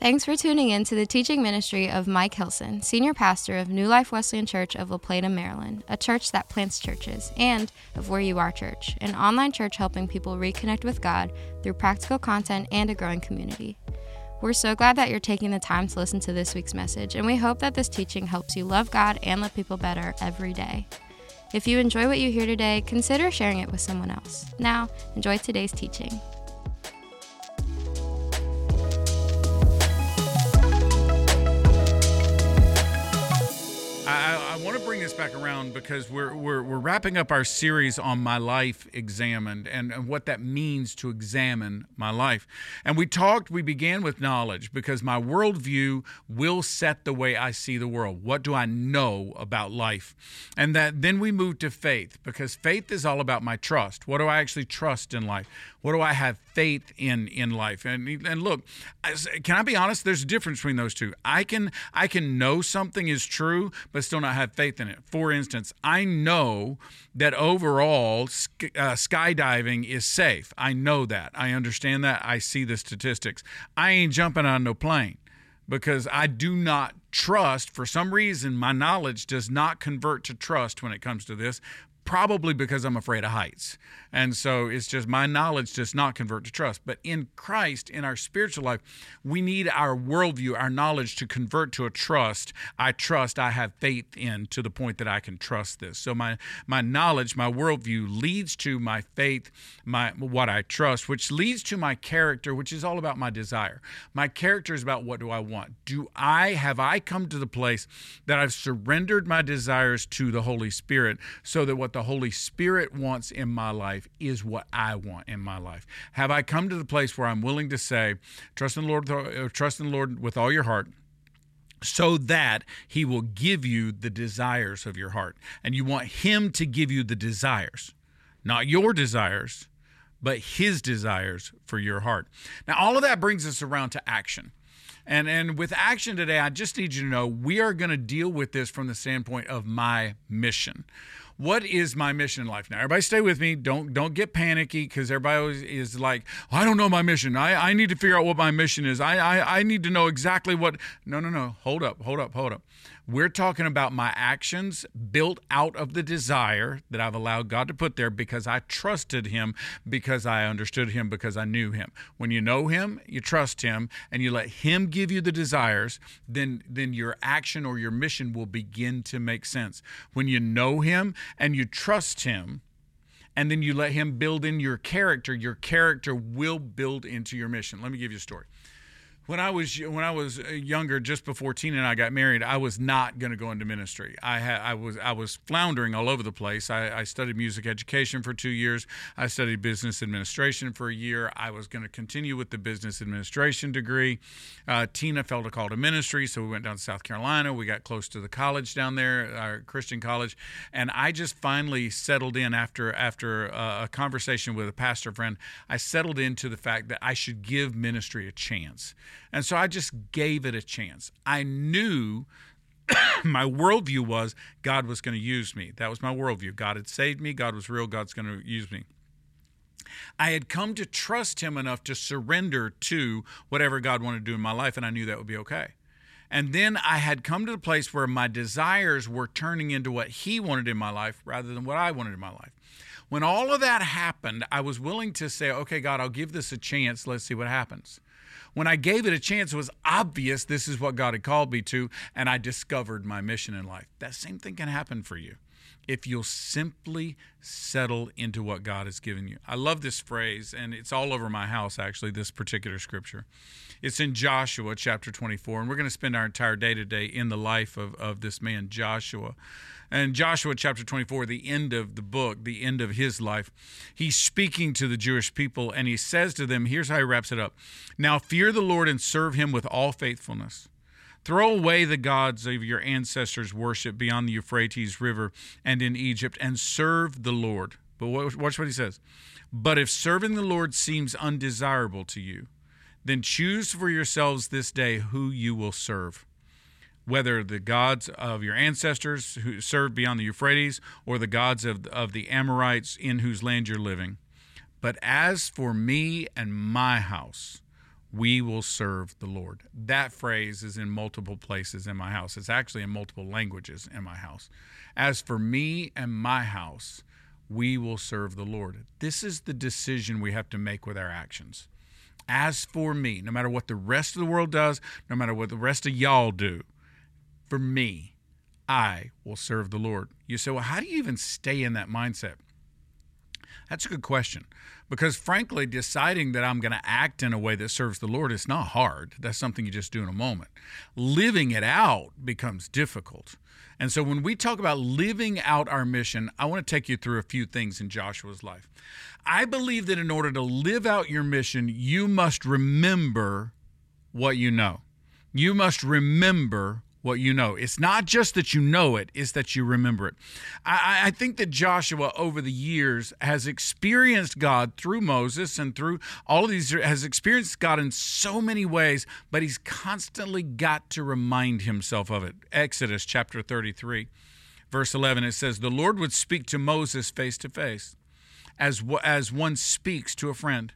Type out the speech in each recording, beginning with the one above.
Thanks for tuning in to the teaching ministry of Mike Hilson, Senior Pastor of New Life Wesleyan Church of La Plata, Maryland, a church that plants churches, and of Where You Are Church, an online church helping people reconnect with God through practical content and a growing community. We're so glad that you're taking the time to listen to this week's message, and we hope that this teaching helps you love God and love people better every day. If you enjoy what you hear today, consider sharing it with someone else. Now, enjoy today's teaching. Back around because we're, we're, we're wrapping up our series on my life examined and, and what that means to examine my life. And we talked, we began with knowledge because my worldview will set the way I see the world. What do I know about life? And that then we moved to faith because faith is all about my trust. What do I actually trust in life? What do I have faith in in life? And and look, can I be honest? There's a difference between those two. I can I can know something is true, but still not have faith in it. For instance, I know that overall uh, skydiving is safe. I know that. I understand that. I see the statistics. I ain't jumping on no plane because I do not trust. For some reason, my knowledge does not convert to trust when it comes to this probably because I'm afraid of heights. And so it's just my knowledge does not convert to trust. But in Christ, in our spiritual life, we need our worldview, our knowledge to convert to a trust. I trust, I have faith in to the point that I can trust this. So my my knowledge, my worldview leads to my faith, my what I trust, which leads to my character, which is all about my desire. My character is about what do I want? Do I have I come to the place that I've surrendered my desires to the Holy Spirit so that what the Holy Spirit wants in my life is what I want in my life? Have I come to the place where I'm willing to say, trust in the Lord, uh, trust in the Lord with all your heart? so that he will give you the desires of your heart. And you want him to give you the desires, not your desires, but his desires for your heart. Now, all of that brings us around to action. And and with action today, I just need you to know we are going to deal with this from the standpoint of my mission what is my mission in life now? Everybody stay with me. Don't don't get panicky because everybody is like oh, i don't know my mission. I, I need to figure out what my mission is. I, I i need to know exactly what no no no. Hold up hold up hold up we're talking about my actions built out of the desire that I've allowed God to put there because I trusted Him, because I understood Him, because I knew Him. When you know Him, you trust Him, and you let Him give you the desires, then, then your action or your mission will begin to make sense. When you know Him and you trust Him, and then you let Him build in your character, your character will build into your mission. Let me give you a story when I was when I was uh, younger, just before Tina and I got married, I was not going to go into ministry. I had I was I was floundering all over the place. I, I, studied music education for two years. I studied business administration for a year. I was going to continue with the business administration degree. Uh, Tina felt a call to ministry, so we went down to South Carolina. We got close to the college down there, our Christian college, and I just finally settled in after after uh, a conversation with a pastor friend. I settled into the fact that I should give ministry a chance. And so I just gave it a chance. I knew my worldview was God was going to use me. That was my worldview. God had saved me. God was real. God's going to use me. I had come to trust Him enough to surrender to whatever God wanted to do in my life, and I knew that would be okay. And then I had come to the place where my desires were turning into what He wanted in my life rather than what I wanted in my life. When all of that happened, I was willing to say, okay, God, I'll give this a chance. Let's see what happens. When I gave it a chance, it was obvious this is what God had called me to, and I discovered my mission in life. That same thing can happen for you if you'll simply settle into what God has given you. I love this phrase, and it's all over my house, actually, this particular scripture. It's in Joshua chapter 24, and we're going to spend our entire day today in the life of, of this man, Joshua. And Joshua chapter 24, the end of the book, the end of his life, he's speaking to the Jewish people and he says to them, here's how he wraps it up Now fear the Lord and serve him with all faithfulness. Throw away the gods of your ancestors' worship beyond the Euphrates River and in Egypt and serve the Lord. But watch what he says. But if serving the Lord seems undesirable to you, then choose for yourselves this day who you will serve whether the gods of your ancestors who served beyond the Euphrates or the gods of, of the Amorites in whose land you're living. But as for me and my house, we will serve the Lord. That phrase is in multiple places in my house. It's actually in multiple languages in my house. As for me and my house, we will serve the Lord. This is the decision we have to make with our actions. As for me, no matter what the rest of the world does, no matter what the rest of y'all do, for me, I will serve the Lord. You say, well, how do you even stay in that mindset? That's a good question. Because frankly, deciding that I'm going to act in a way that serves the Lord is not hard. That's something you just do in a moment. Living it out becomes difficult. And so when we talk about living out our mission, I want to take you through a few things in Joshua's life. I believe that in order to live out your mission, you must remember what you know. You must remember what you know. It's not just that you know it, it's that you remember it. I, I, think that Joshua, over the years, has experienced God through Moses and through all of these, has experienced God in so many ways, but he's constantly got to remind himself of it. Exodus chapter 33, verse 11, it says, The Lord would speak to Moses face to face, as, as one speaks to a friend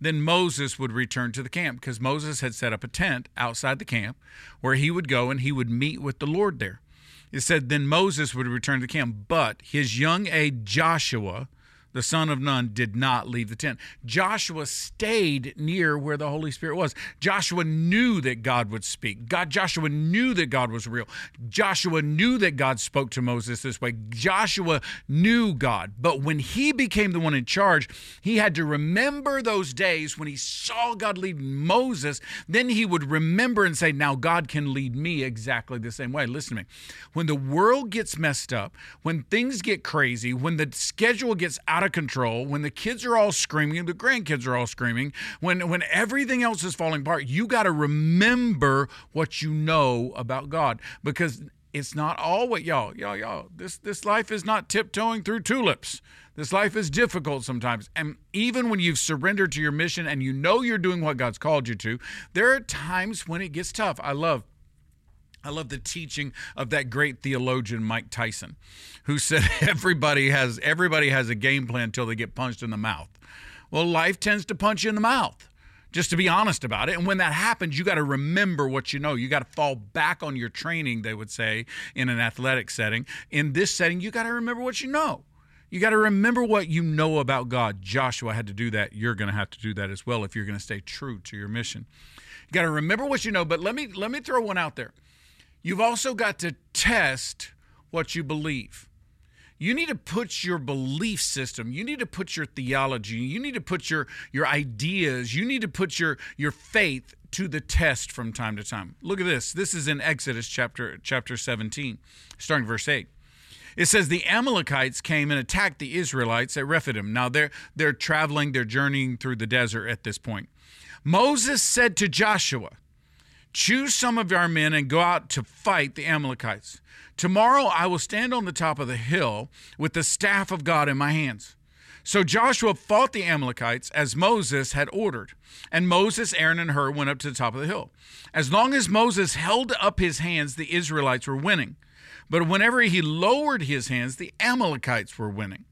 then Moses would return to the camp because Moses had set up a tent outside the camp where he would go and he would meet with the Lord there. It said, Then Moses would return to the camp, but his young aide Joshua, the son of Nun, did not leave the tent. Joshua stayed near where the Holy Spirit was. Joshua knew that God would speak. God Joshua knew that God was real. Joshua knew that God spoke to Moses this way. Joshua knew God. But when he became the one in charge, he had to remember those days when he saw God lead Moses. Then he would remember and say, Now God can lead me exactly the same way. Listen to me. When the world gets messed up, when things get crazy, when the schedule gets out of of control, when the kids are all screaming, the grandkids are all screaming, when when everything else is falling apart, you got to remember what you know about God because it's not all what y'all y'all y'all this this life is not tiptoeing through tulips. This life is difficult sometimes. And even when you've surrendered to your mission and you know you're doing what God's called you to, there are times when it gets tough. I love I love the teaching of that great theologian Mike Tyson, who said everybody has everybody has a game plan until they get punched in the mouth. Well, life tends to punch you in the mouth. Just to be honest about it. And when that happens, you got to remember what you know. You got to fall back on your training, they would say, in an athletic setting. In this setting, you got to remember what you know. You got to remember what you know about God. Joshua had to do that. You're going to have to do that as well if you're going to stay true to your mission. You got to remember what you know, but let me let me throw one out there. You've also got to test what you believe. You need to put your belief system, you need to put your theology, you need to put your, your ideas, you need to put your, your faith to the test from time to time. Look at this. This is in Exodus chapter chapter 17, starting verse 8. It says the Amalekites came and attacked the Israelites at Rephidim. Now they're they're traveling, they're journeying through the desert at this point. Moses said to Joshua, Choose some of our men and go out to fight the Amalekites. Tomorrow I will stand on the top of the hill with the staff of God in my hands. So Joshua fought the Amalekites as Moses had ordered. And Moses, Aaron, and Hur went up to the top of the hill. As long as Moses held up his hands, the Israelites were winning. But whenever he lowered his hands, the Amalekites were winning.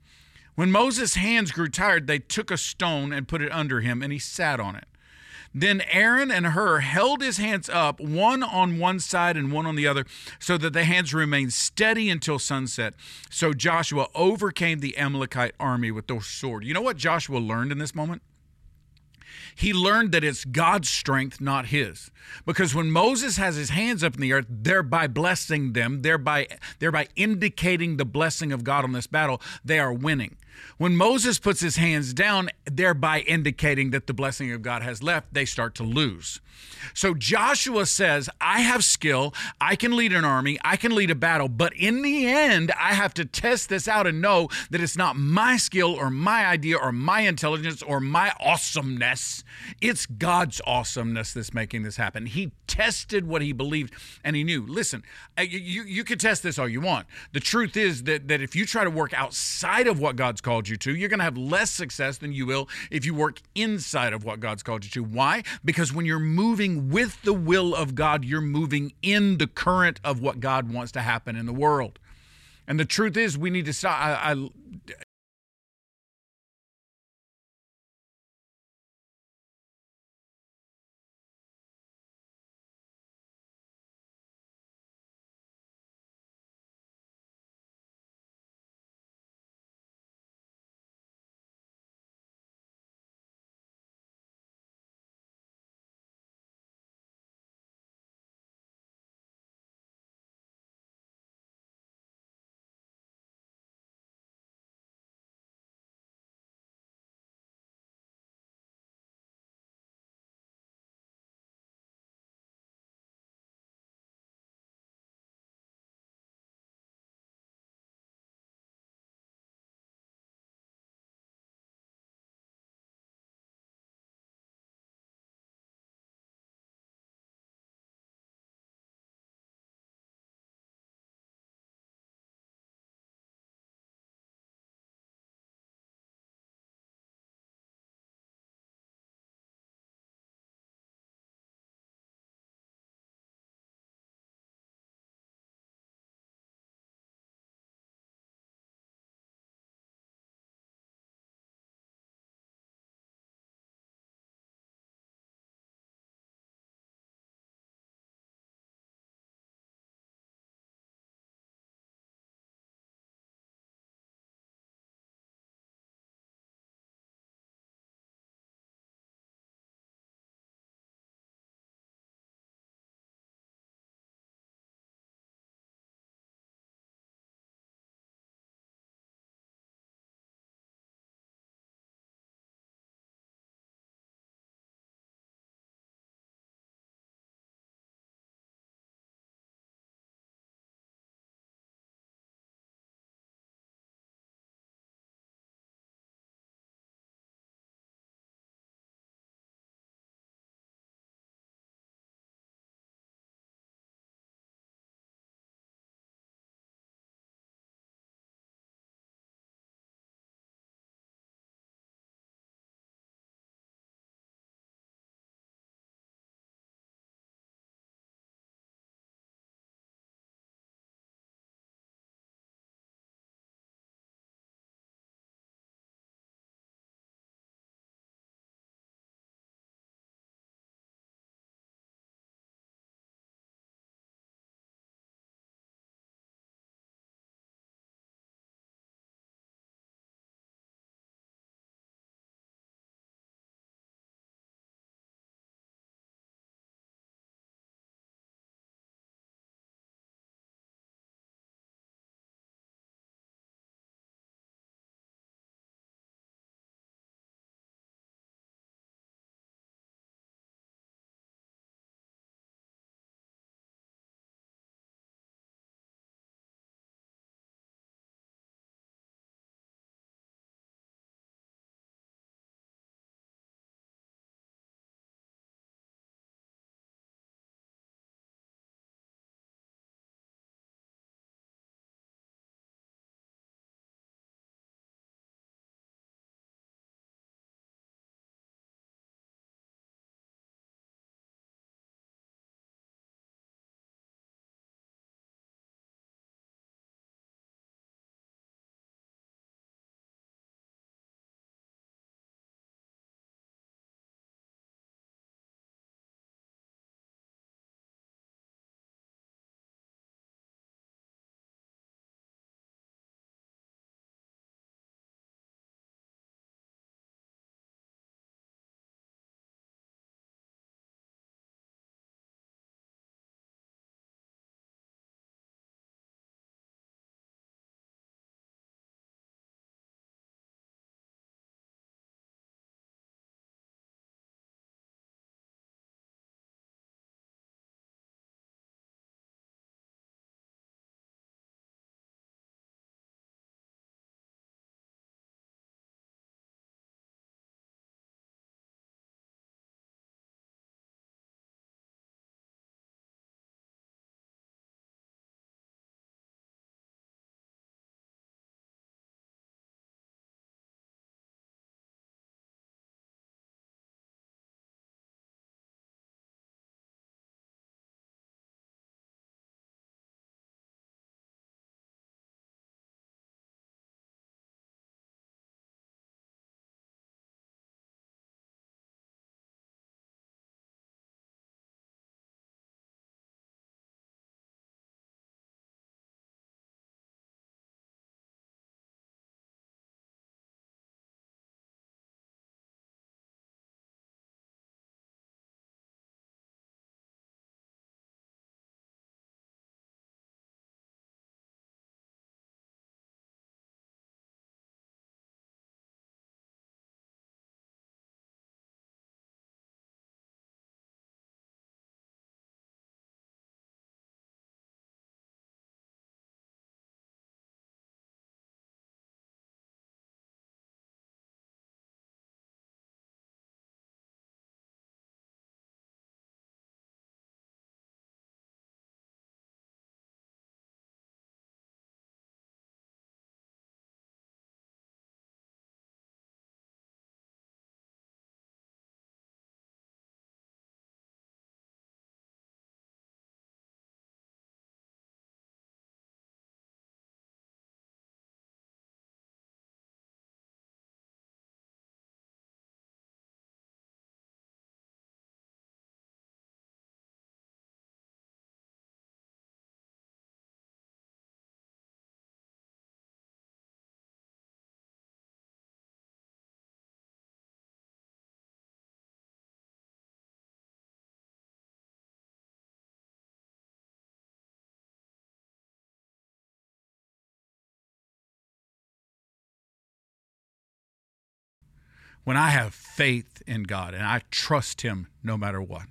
When Moses' hands grew tired, they took a stone and put it under him, and he sat on it. Then Aaron and Hur held his hands up, one on one side and one on the other, so that the hands remained steady until sunset. So Joshua overcame the Amalekite army with the sword. You know what Joshua learned in this moment? He learned that it's God's strength, not his. Because when Moses has his hands up in the earth, thereby blessing them, thereby, thereby indicating the blessing of God on this battle, they are winning. When Moses puts his hands down, thereby indicating that the blessing of God has left, they start to lose. So Joshua says, I have skill, I can lead an army, I can lead a battle, but in the end, I have to test this out and know that it's not my skill or my idea or my intelligence or my awesomeness it's God's awesomeness that's making this happen. He tested what he believed and he knew. Listen, you, you can test this all you want. The truth is that, that if you try to work outside of what God's called you to, you're going to have less success than you will if you work inside of what God's called you to. Why? Because when you're moving with the will of God, you're moving in the current of what God wants to happen in the world. And the truth is, we need to stop. I, I when I have faith in God and I trust Him no matter what,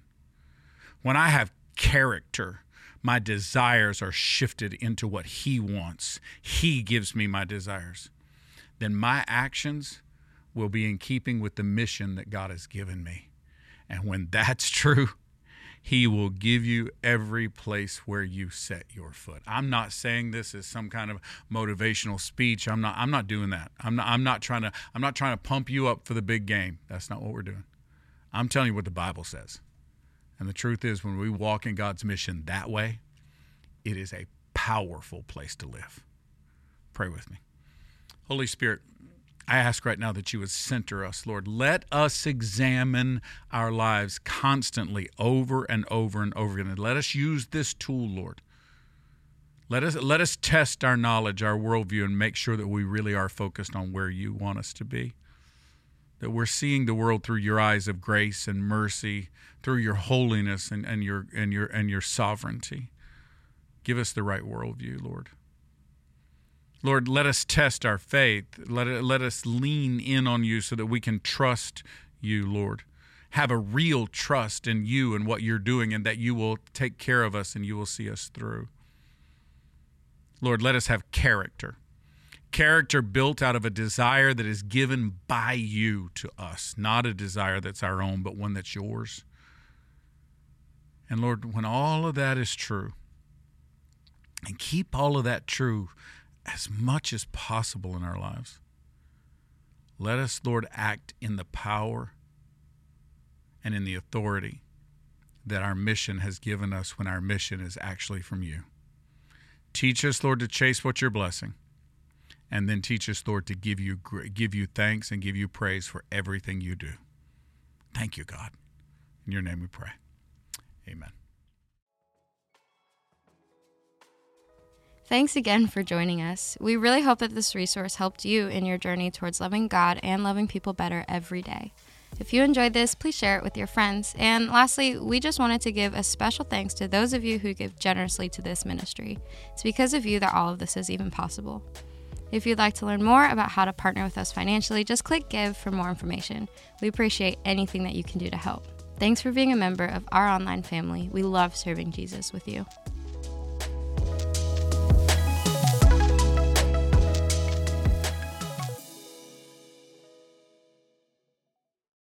when I have character, my desires are shifted into what He wants, He gives me my desires, then my actions will be in keeping with the mission that God has given me. And when that's true, he will give you every place where you set your foot. I'm not saying this as some kind of motivational speech. I'm not I'm not doing that. I'm not I'm not trying to I'm not trying to pump you up for the big game. That's not what we're doing. I'm telling you what the Bible says. And the truth is when we walk in God's mission that way, it is a powerful place to live. Pray with me. Holy Spirit, I ask right now that you would center us, Lord. Let us examine our lives constantly over and over and over again. And let us use this tool, Lord. Let us, let us test our knowledge, our worldview, and make sure that we really are focused on where you want us to be. That we're seeing the world through your eyes of grace and mercy, through your holiness and, and, your, and, your, and your sovereignty. Give us the right worldview, Lord. Lord, let us test our faith. Let, let us lean in on you so that we can trust you, Lord. Have a real trust in you and what you're doing, and that you will take care of us and you will see us through. Lord, let us have character. Character built out of a desire that is given by you to us, not a desire that's our own, but one that's yours. And Lord, when all of that is true, and keep all of that true, as much as possible in our lives. Let us, Lord, act in the power and in the authority that our mission has given us when our mission is actually from you. Teach us, Lord, to chase what you're blessing. And then teach us, Lord, to give you give you thanks and give you praise for everything you do. Thank you, God. In your name we pray. Amen. Thanks again for joining us. We really hope that this resource helped you in your journey towards loving God and loving people better every day. If you enjoyed this, please share it with your friends. And lastly, we just wanted to give a special thanks to those of you who give generously to this ministry. It's because of you that all of this is even possible. If you'd like to learn more about how to partner with us financially, just click Give for more information. We appreciate anything that you can do to help. Thanks for being a member of our online family. We love serving Jesus with you.